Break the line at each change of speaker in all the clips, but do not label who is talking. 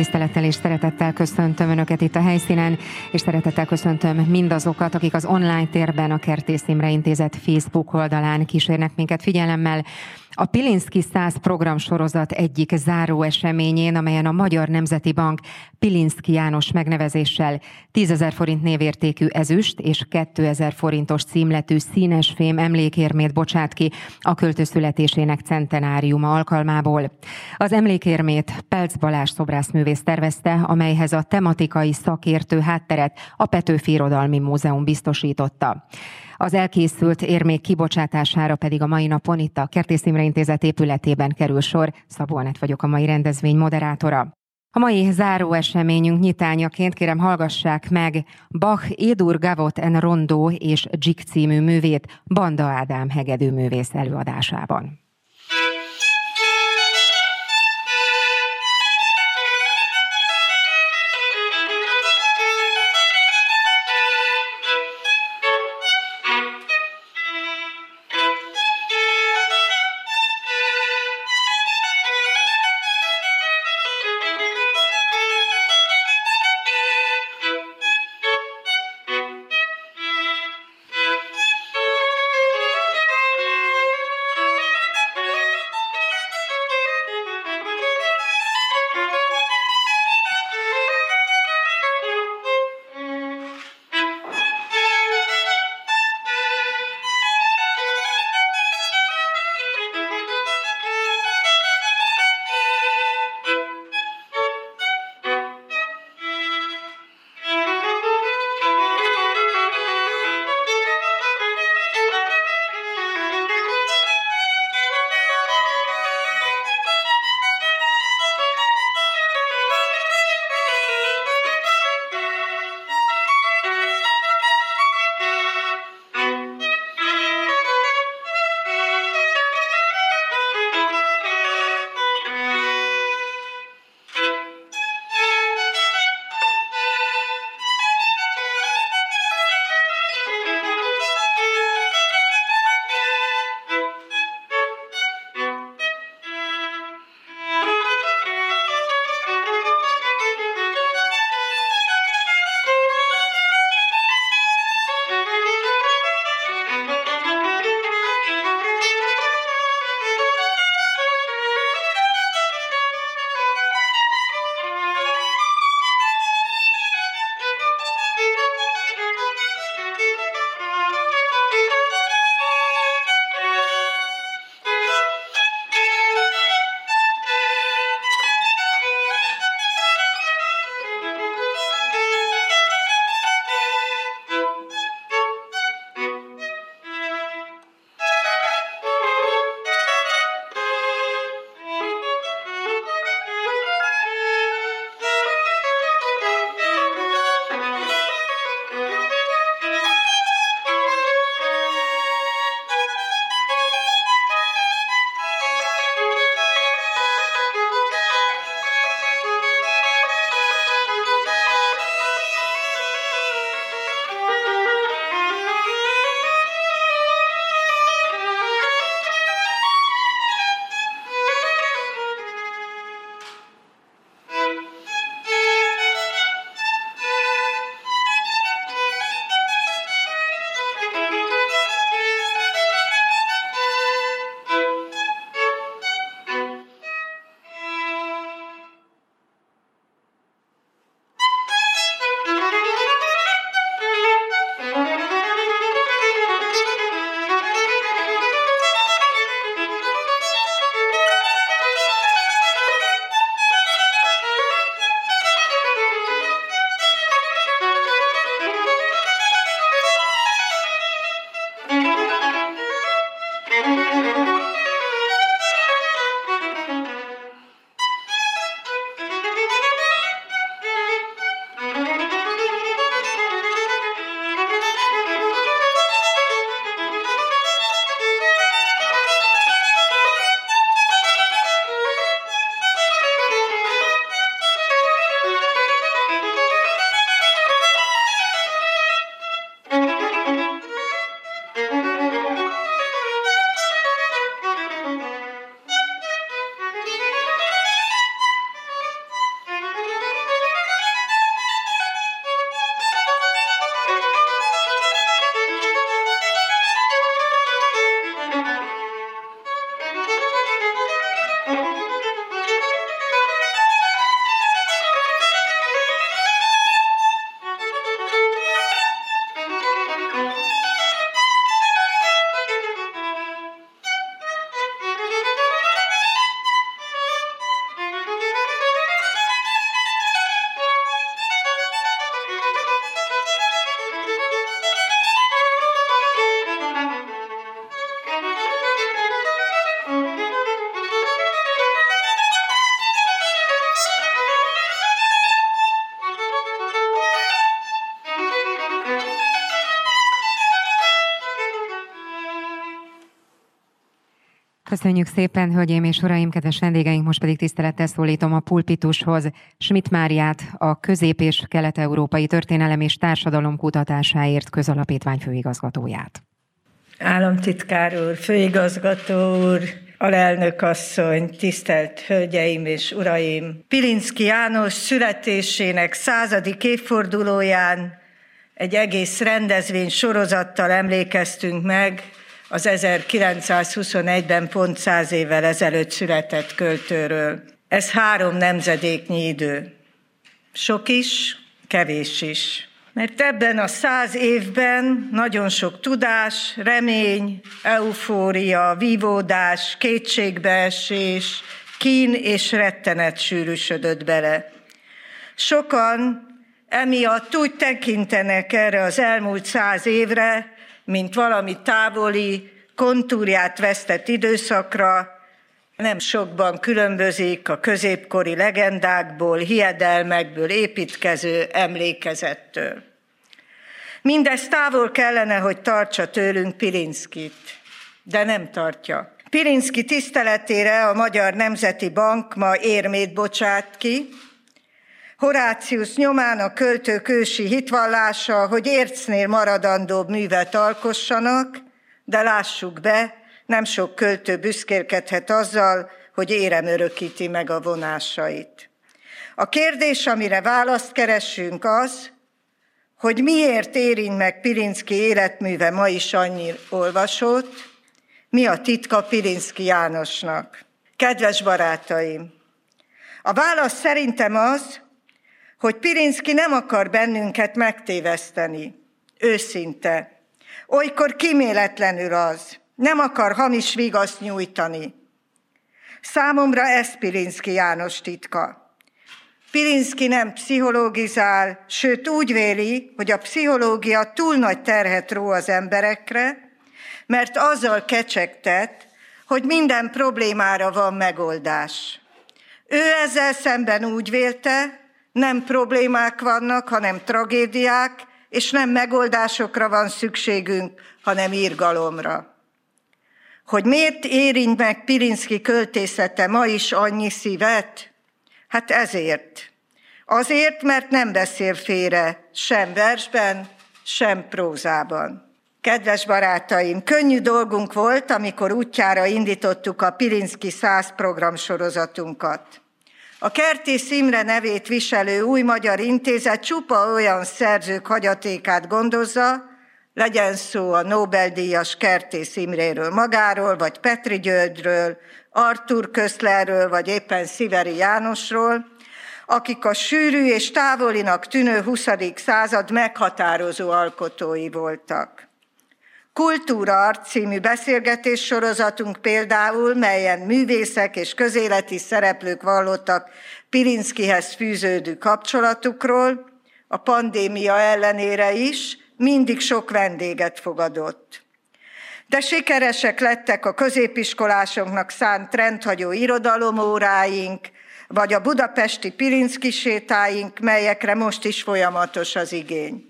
tisztelettel és szeretettel köszöntöm Önöket itt a helyszínen, és szeretettel köszöntöm mindazokat, akik az online térben a Kertész Imre Intézet Facebook oldalán kísérnek minket figyelemmel. A Pilinszki 100 programsorozat egyik záró eseményén, amelyen a Magyar Nemzeti Bank Pilinszki János megnevezéssel 10 ezer forint névértékű ezüst és 2000 forintos címletű színes fém emlékérmét bocsát ki a költőszületésének centenáriuma alkalmából. Az emlékérmét Pelc Balázs szobrászművész tervezte, amelyhez a tematikai szakértő hátteret a Petőfi Irodalmi Múzeum biztosította. Az elkészült érmék kibocsátására pedig a mai napon itt a Kertész Imre Intézet épületében kerül sor. Szabó Anett vagyok a mai rendezvény moderátora. A mai záró eseményünk nyitányaként kérem hallgassák meg Bach Édur Gavot en Rondó és Jig című művét Banda Ádám hegedű művész előadásában. Köszönjük szépen, hölgyeim és uraim, kedves vendégeink, most pedig tisztelettel szólítom a pulpitushoz Schmidt Máriát, a Közép- és Kelet-Európai Történelem és Társadalom kutatásáért közalapítvány főigazgatóját.
Államtitkár úr, főigazgató úr, alelnök asszony, tisztelt hölgyeim és uraim! Pilinszki János születésének századik évfordulóján egy egész rendezvény sorozattal emlékeztünk meg az 1921-ben pont száz évvel ezelőtt született költőről. Ez három nemzedéknyi idő. Sok is, kevés is. Mert ebben a száz évben nagyon sok tudás, remény, eufória, vívódás, kétségbeesés, kín és rettenet sűrűsödött bele. Sokan emiatt úgy tekintenek erre az elmúlt száz évre, mint valami távoli, kontúrját vesztett időszakra, nem sokban különbözik a középkori legendákból, hiedelmekből építkező emlékezettől. Mindez távol kellene, hogy tartsa tőlünk Pirinszkit, de nem tartja. Pirinszki tiszteletére a Magyar Nemzeti Bank ma érmét bocsát ki, Horácius nyomán a költők ősi hitvallása, hogy ércnél maradandóbb művet alkossanak, de lássuk be, nem sok költő büszkérkedhet azzal, hogy érem örökíti meg a vonásait. A kérdés, amire választ keresünk az, hogy miért érint meg Pirinszki életműve ma is annyi olvasót, mi a titka Pirinszki Jánosnak. Kedves barátaim, a válasz szerintem az, hogy Pirinszki nem akar bennünket megtéveszteni. Őszinte. Olykor kiméletlenül az. Nem akar hamis vigaszt nyújtani. Számomra ez Pirinszki János titka. Pirinszki nem pszichológizál, sőt úgy véli, hogy a pszichológia túl nagy terhet ró az emberekre, mert azzal kecsegtet, hogy minden problémára van megoldás. Ő ezzel szemben úgy vélte, nem problémák vannak, hanem tragédiák, és nem megoldásokra van szükségünk, hanem írgalomra. Hogy miért érint meg Pirinszki költészete ma is annyi szívet? Hát ezért. Azért, mert nem beszél félre sem versben, sem prózában. Kedves barátaim, könnyű dolgunk volt, amikor útjára indítottuk a Pirinszki 100 program sorozatunkat. A Kertész Imre nevét viselő új magyar intézet csupa olyan szerzők hagyatékát gondozza, legyen szó a Nobel-díjas Kertész Imréről magáról, vagy Petri Györgyről, Artur Köszlerről, vagy éppen Sziveri Jánosról, akik a sűrű és távolinak tűnő 20. század meghatározó alkotói voltak. Kultúra című beszélgetés sorozatunk például, melyen művészek és közéleti szereplők vallottak Pirinszkihez fűződő kapcsolatukról, a pandémia ellenére is mindig sok vendéget fogadott. De sikeresek lettek a középiskolásoknak szánt rendhagyó irodalomóráink, vagy a budapesti Pirinszki sétáink, melyekre most is folyamatos az igény.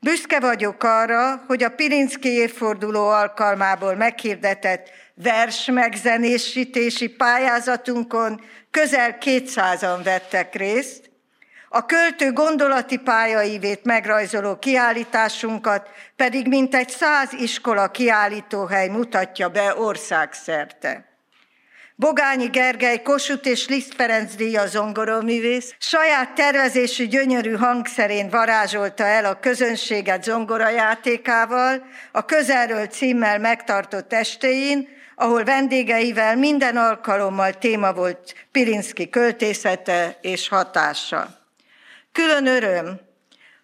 Büszke vagyok arra, hogy a Pirinszki évforduló alkalmából meghirdetett vers megzenésítési pályázatunkon közel 200-an vettek részt, a költő gondolati pályaivét megrajzoló kiállításunkat pedig mintegy száz iskola kiállítóhely mutatja be országszerte. Bogányi Gergely Kossuth és Liszt Ferenc díja zongoroművész saját tervezésű gyönyörű hangszerén varázsolta el a közönséget zongorajátékával a közelről címmel megtartott estéin, ahol vendégeivel minden alkalommal téma volt Pirinszki költészete és hatása. Külön öröm,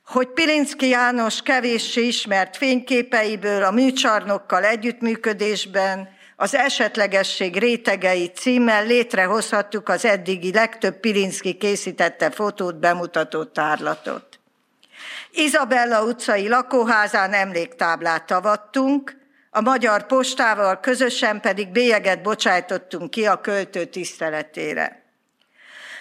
hogy Pirinszki János kevéssé ismert fényképeiből a műcsarnokkal együttműködésben az esetlegesség rétegei címmel létrehozhattuk az eddigi legtöbb Pirinszki készítette fotót bemutató tárlatot. Izabella utcai lakóházán emléktáblát avattunk, a Magyar Postával közösen pedig bélyeget bocsájtottunk ki a költő tiszteletére.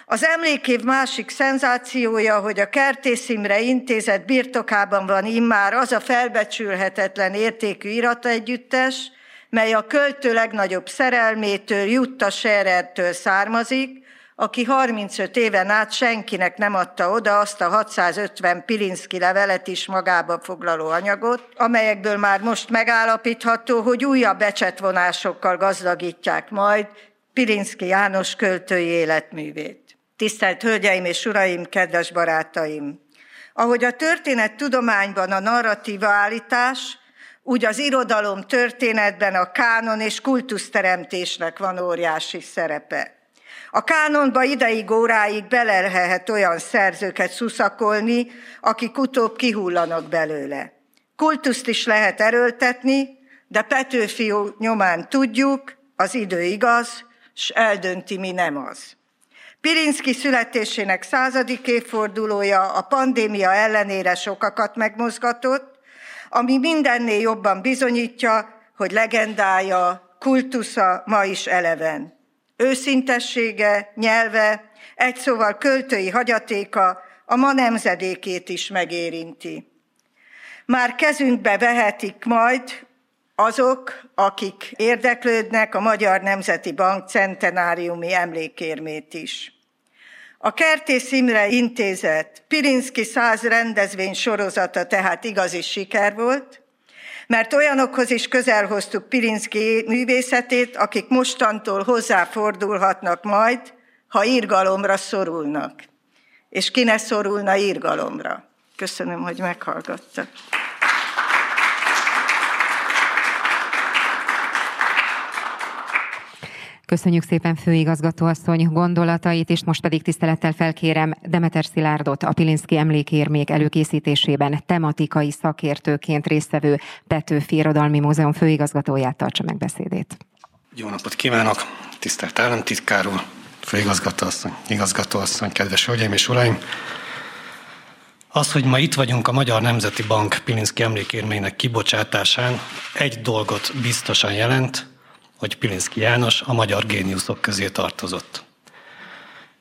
Az emlékév másik szenzációja, hogy a Kertész Imre intézet birtokában van immár az a felbecsülhetetlen értékű irataegyüttes, mely a költő legnagyobb szerelmétől, Jutta Scherertől származik, aki 35 éven át senkinek nem adta oda azt a 650 Pilinszki levelet is magába foglaló anyagot, amelyekből már most megállapítható, hogy újabb becsetvonásokkal gazdagítják majd Pilinszki János költői életművét. Tisztelt Hölgyeim és Uraim, kedves barátaim! Ahogy a történet tudományban a narratíva állítás, úgy az irodalom történetben a kánon és kultuszteremtésnek van óriási szerepe. A kánonba ideig óráig belelhehet olyan szerzőket szuszakolni, akik utóbb kihullanak belőle. Kultuszt is lehet erőltetni, de Petőfi nyomán tudjuk, az idő igaz, s eldönti, mi nem az. Pirinszki születésének századik évfordulója a pandémia ellenére sokakat megmozgatott, ami mindennél jobban bizonyítja, hogy legendája, kultusza ma is eleven. Őszintessége, nyelve, egy szóval költői hagyatéka a ma nemzedékét is megérinti. Már kezünkbe vehetik majd azok, akik érdeklődnek a Magyar Nemzeti Bank centenáriumi emlékérmét is. A Kertész Imre Intézet Pirinszki száz rendezvény sorozata tehát igazi siker volt, mert olyanokhoz is közel hoztuk Pirinszki művészetét, akik mostantól hozzáfordulhatnak majd, ha írgalomra szorulnak. És ki ne szorulna írgalomra. Köszönöm, hogy meghallgattak.
Köszönjük szépen főigazgatóasszony gondolatait, és most pedig tisztelettel felkérem Demeter Szilárdot, a Pilinszki emlékérmék előkészítésében tematikai szakértőként résztvevő Petőfi Irodalmi Múzeum főigazgatóját tartsa meg beszédét.
Jó napot kívánok, tisztelt államtitkár úr, főigazgatóasszony, igazgatóasszony, kedves hölgyeim és uraim! Az, hogy ma itt vagyunk a Magyar Nemzeti Bank Pilinszki emlékérmének kibocsátásán, egy dolgot biztosan jelent, hogy Pilinszki János a magyar géniuszok közé tartozott.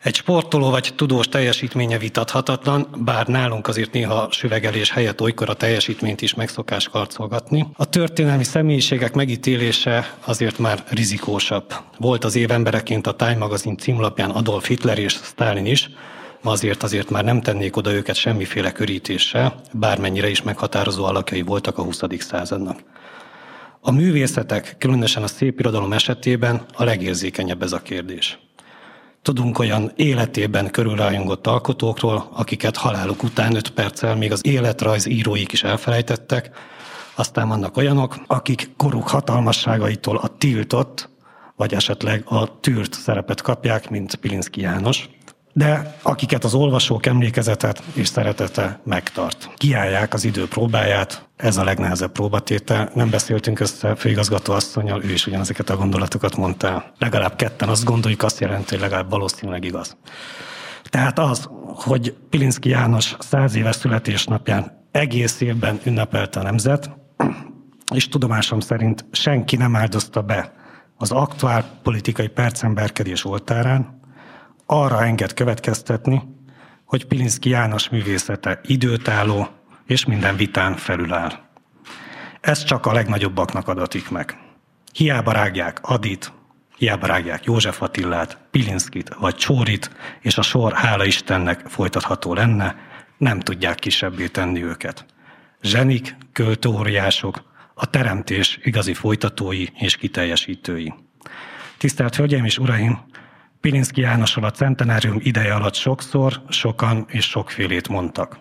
Egy sportoló vagy tudós teljesítménye vitathatatlan, bár nálunk azért néha süvegelés helyett olykor a teljesítményt is megszokás karcolgatni. A történelmi személyiségek megítélése azért már rizikósabb. Volt az évembereként a Time magazin címlapján Adolf Hitler és Stalin is, ma azért azért már nem tennék oda őket semmiféle körítéssel, bármennyire is meghatározó alakjai voltak a 20. századnak. A művészetek, különösen a szépirodalom esetében a legérzékenyebb ez a kérdés. Tudunk olyan életében körülrajongott alkotókról, akiket haláluk után öt perccel még az életrajz íróik is elfelejtettek, aztán vannak olyanok, akik koruk hatalmasságaitól a tiltott, vagy esetleg a tűrt szerepet kapják, mint Pilinszki János de akiket az olvasók emlékezetet és szeretete megtart. Kiállják az idő próbáját, ez a legnehezebb próbatétel. Nem beszéltünk össze főigazgató asszonyal, ő is ugyanezeket a gondolatokat mondta. Legalább ketten azt gondoljuk, azt jelenti, hogy legalább valószínűleg igaz. Tehát az, hogy Pilinszki János száz éves születésnapján egész évben ünnepelte a nemzet, és tudomásom szerint senki nem áldozta be az aktuál politikai percemberkedés oltárán, arra enged következtetni, hogy Pilinszki János művészete időtálló és minden vitán felüláll. Ez csak a legnagyobbaknak adatik meg. Hiába rágják Adit, hiába rágják József Attillát, Pilinszkit vagy Csórit, és a sor, hála Istennek, folytatható lenne, nem tudják kisebbé tenni őket. Zsenik, költóriások, a teremtés igazi folytatói és kiteljesítői. Tisztelt Hölgyeim és Uraim, Pilinszki Jánosról a centenárium ideje alatt sokszor, sokan és sokfélét mondtak.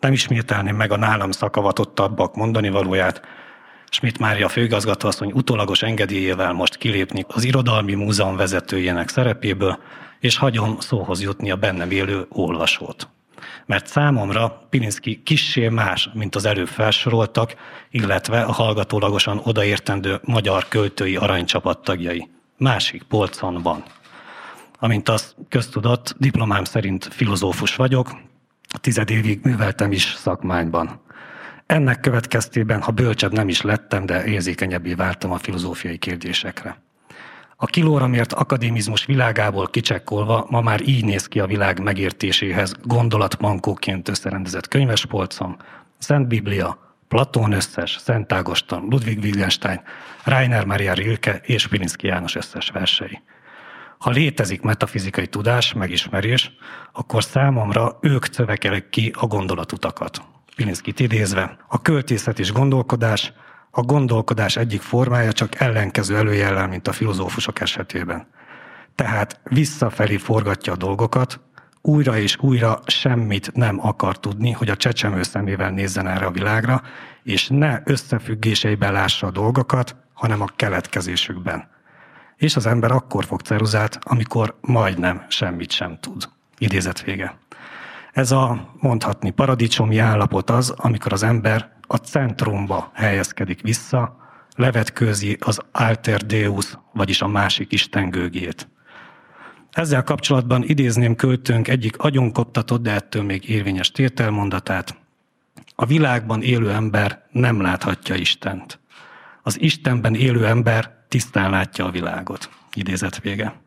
Nem ismételném meg a nálam szakavatottabbak mondani valóját, Schmidt Mária főigazgatóasszony utólagos engedélyével most kilépni az Irodalmi Múzeum vezetőjének szerepéből, és hagyom szóhoz jutni a bennem élő olvasót. Mert számomra Pilinszki kissé más, mint az előbb felsoroltak, illetve a hallgatólagosan odaértendő magyar költői aranycsapat tagjai. Másik polcon van. Amint az köztudott, diplomám szerint filozófus vagyok, tized évig műveltem is szakmányban. Ennek következtében, ha bölcsebb nem is lettem, de érzékenyebbé váltam a filozófiai kérdésekre. A kilóra mért akadémizmus világából kicsekkolva ma már így néz ki a világ megértéséhez gondolatmankóként összerendezett könyvespolcom, Szent Biblia, Platón összes, Szent Ágoston, Ludwig Wittgenstein, Rainer Maria Rilke és Pilinszki János összes versei. Ha létezik metafizikai tudás, megismerés, akkor számomra ők szövekelik ki a gondolatutakat. Pilinszkit idézve, a költészet és gondolkodás, a gondolkodás egyik formája csak ellenkező előjellel, mint a filozófusok esetében. Tehát visszafelé forgatja a dolgokat, újra és újra semmit nem akar tudni, hogy a csecsemő szemével nézzen erre a világra, és ne összefüggéseiben lássa a dolgokat, hanem a keletkezésükben. És az ember akkor fog ceruzát, amikor majdnem semmit sem tud. Idézet vége. Ez a mondhatni paradicsomi állapot az, amikor az ember a centrumba helyezkedik vissza, levetkőzi az alter deus, vagyis a másik Isten gőgét. Ezzel kapcsolatban idézném költőnk egyik agyunkoptatott, de ettől még érvényes tételmondatát. A világban élő ember nem láthatja Istent. Az Istenben élő ember tisztán látja a világot. Idézet vége.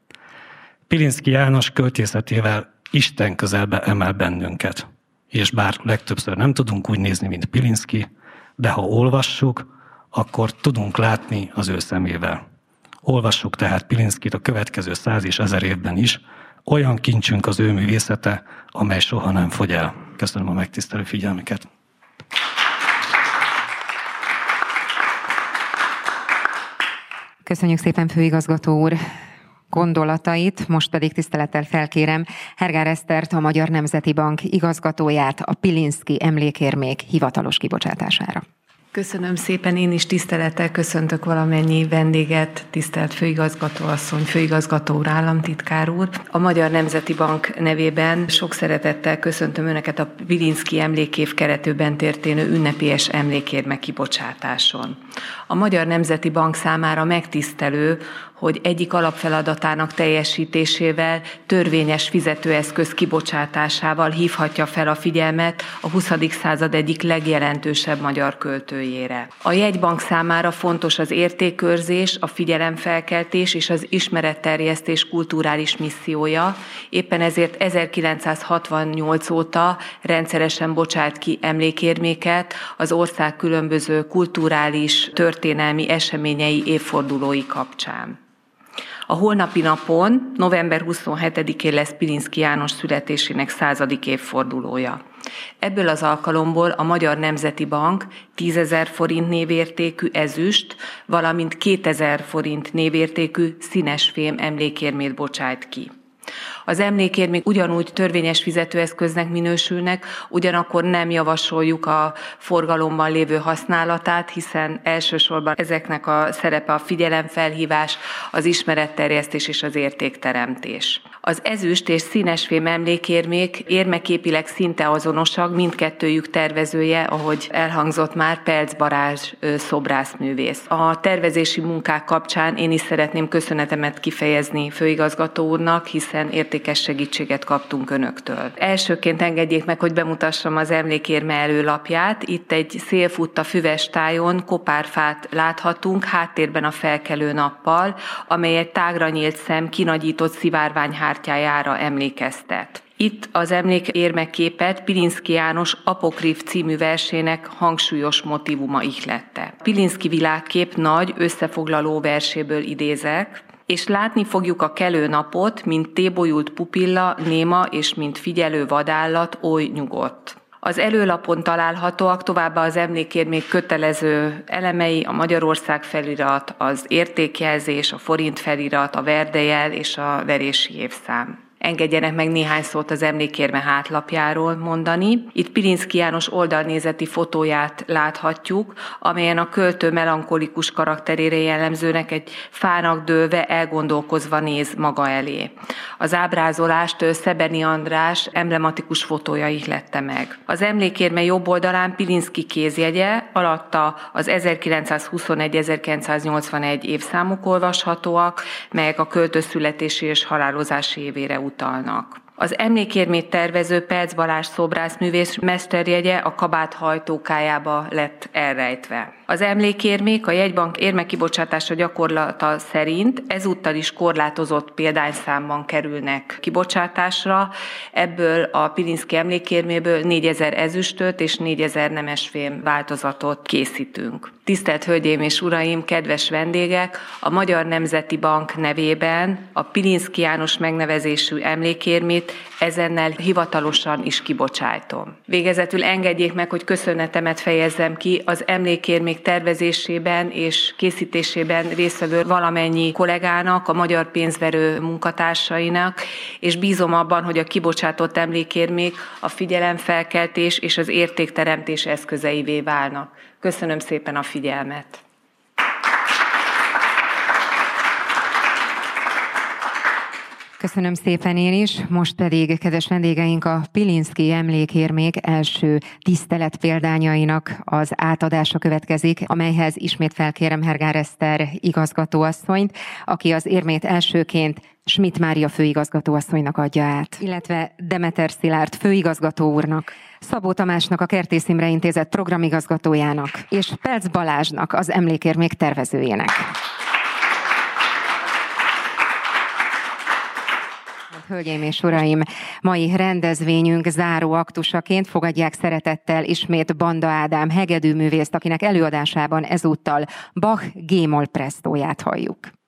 Pilinszki János költészetével Isten közelbe emel bennünket. És bár legtöbbször nem tudunk úgy nézni, mint Pilinszki, de ha olvassuk, akkor tudunk látni az ő szemével. Olvassuk tehát Pilinszkit a következő száz és ezer évben is, olyan kincsünk az ő művészete, amely soha nem fogy el. Köszönöm a megtisztelő figyelmüket.
Köszönjük szépen, főigazgató úr! gondolatait, most pedig tisztelettel felkérem Hergár Esztert, a Magyar Nemzeti Bank igazgatóját a Pilinszki emlékérmék hivatalos kibocsátására.
Köszönöm szépen, én is tisztelettel köszöntök valamennyi vendéget, tisztelt főigazgató asszony, főigazgató úr, államtitkár úr. A Magyar Nemzeti Bank nevében sok szeretettel köszöntöm Önöket a Vilinszki emlékév keretőben történő ünnepélyes emlékérme kibocsátáson. A Magyar Nemzeti Bank számára megtisztelő, hogy egyik alapfeladatának teljesítésével törvényes fizetőeszköz kibocsátásával hívhatja fel a figyelmet a 20. század egyik legjelentősebb magyar költőjére. A jegybank számára fontos az értékkörzés, a figyelemfelkeltés és az ismeretterjesztés kulturális missziója, éppen ezért 1968 óta rendszeresen bocsát ki emlékérméket az ország különböző kulturális, történelmi eseményei évfordulói kapcsán. A holnapi napon, november 27-én lesz Pilinszki János születésének századik évfordulója. Ebből az alkalomból a Magyar Nemzeti Bank 10 ezer forint névértékű ezüst, valamint 2000 forint névértékű színesfém emlékérmét bocsájt ki. Az emlékérmék ugyanúgy törvényes fizetőeszköznek minősülnek, ugyanakkor nem javasoljuk a forgalomban lévő használatát, hiszen elsősorban ezeknek a szerepe a figyelemfelhívás, az ismeretterjesztés és az értékteremtés. Az ezüst és színesfém emlékérmék érmeképileg szinte azonosak, mindkettőjük tervezője, ahogy elhangzott már, Pelc Barázs szobrászművész. A tervezési munkák kapcsán én is szeretném köszönetemet kifejezni főigazgató úrnak, hiszen értékes segítséget kaptunk önöktől. Elsőként engedjék meg, hogy bemutassam az emlékérme előlapját. Itt egy szélfutta füves tájon kopárfát láthatunk, háttérben a felkelő nappal, amely egy tágra nyílt szem kinagyított szivárványhártyájára emlékeztet. Itt az emlékérmeképet Pilinszki János Apokrif című versének hangsúlyos motivuma ihlette. Pilinszki világkép nagy, összefoglaló verséből idézek, és látni fogjuk a kelő napot, mint tébolyult pupilla, néma és mint figyelő vadállat oly nyugodt. Az előlapon találhatóak továbbá az emlékérmék kötelező elemei, a Magyarország felirat, az értékjelzés, a forint felirat, a verdejel és a verési évszám. Engedjenek meg néhány szót az emlékérme hátlapjáról mondani. Itt Pilinszki János oldalnézeti fotóját láthatjuk, amelyen a költő melankolikus karakterére jellemzőnek egy fának dőlve elgondolkozva néz maga elé. Az ábrázolást Szebeni András emblematikus fotója ihlette meg. Az emlékérme jobb oldalán Pilinszki kézjegye, alatta az 1921-1981 évszámok olvashatóak, melyek a költő születési és halálozási évére utalnak. Az emlékérmét tervező Perc Balázs szobrászművész mesterjegye a kabát hajtókájába lett elrejtve. Az emlékérmék a jegybank érmekibocsátása gyakorlata szerint ezúttal is korlátozott példányszámban kerülnek kibocsátásra. Ebből a Pilinszki emlékérméből 4000 ezüstöt és 4000 nemesfém változatot készítünk. Tisztelt Hölgyeim és Uraim, kedves vendégek! A Magyar Nemzeti Bank nevében a Pilinszki János megnevezésű emlékérmét ezennel hivatalosan is kibocsájtom. Végezetül engedjék meg, hogy köszönetemet fejezzem ki az emlékérmék tervezésében és készítésében résztvevő valamennyi kollégának, a magyar pénzverő munkatársainak, és bízom abban, hogy a kibocsátott emlékérmék a figyelemfelkeltés és az értékteremtés eszközeivé válnak. Köszönöm szépen a figyelmet!
Köszönöm szépen én is, most pedig, kedves vendégeink, a Pilinszki emlékérmék első tisztelet példányainak az átadása következik, amelyhez ismét felkérem Hergár Eszter igazgatóasszonyt, aki az érmét elsőként Schmidt Mária főigazgatóasszonynak adja át, illetve Demeter Szilárd főigazgató úrnak, Szabó Tamásnak a Kertész Imre Intézet programigazgatójának, és Pelc Balázsnak az emlékérmék tervezőjének. Hölgyeim és uraim, mai rendezvényünk záró aktusaként fogadják szeretettel ismét Banda Ádám hegedűművészt, akinek előadásában ezúttal Bach Gémol Prestóját halljuk.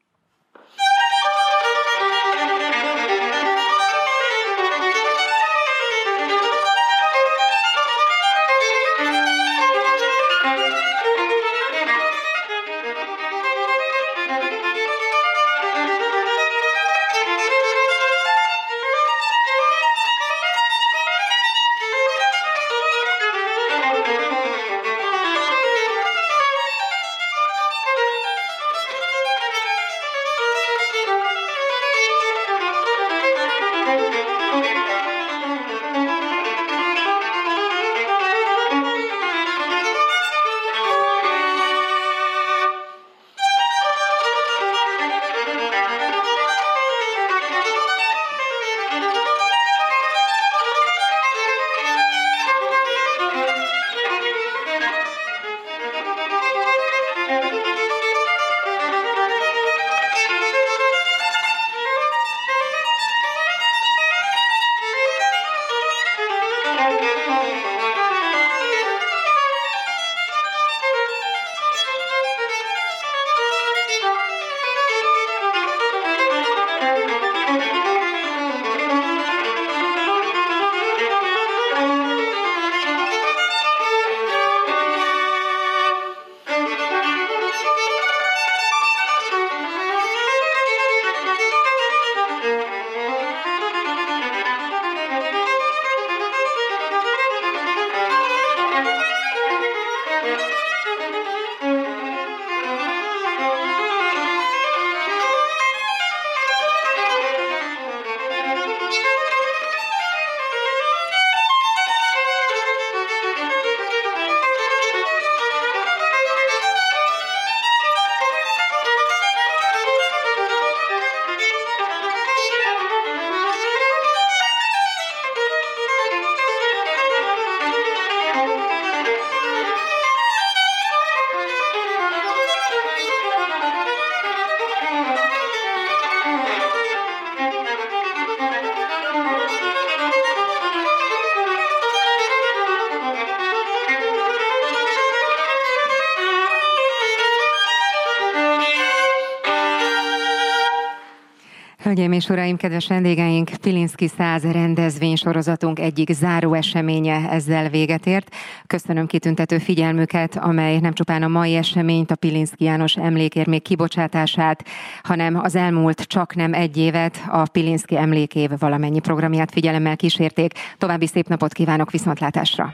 Hölgyeim és uraim, kedves vendégeink, Pilinszki 100 rendezvény sorozatunk egyik záró eseménye ezzel véget ért. Köszönöm kitüntető figyelmüket, amely nem csupán a mai eseményt, a Pilinszki János emlékérmék kibocsátását, hanem az elmúlt csak nem egy évet, a Pilinszki emlékév valamennyi programját figyelemmel kísérték. További szép napot kívánok, viszontlátásra!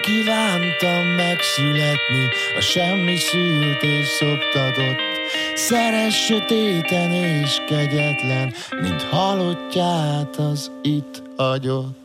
Kívántam megszületni, a semmi szült és szoptatott. Szeres sötéten és kegyetlen, mint halottját az itt hagyott.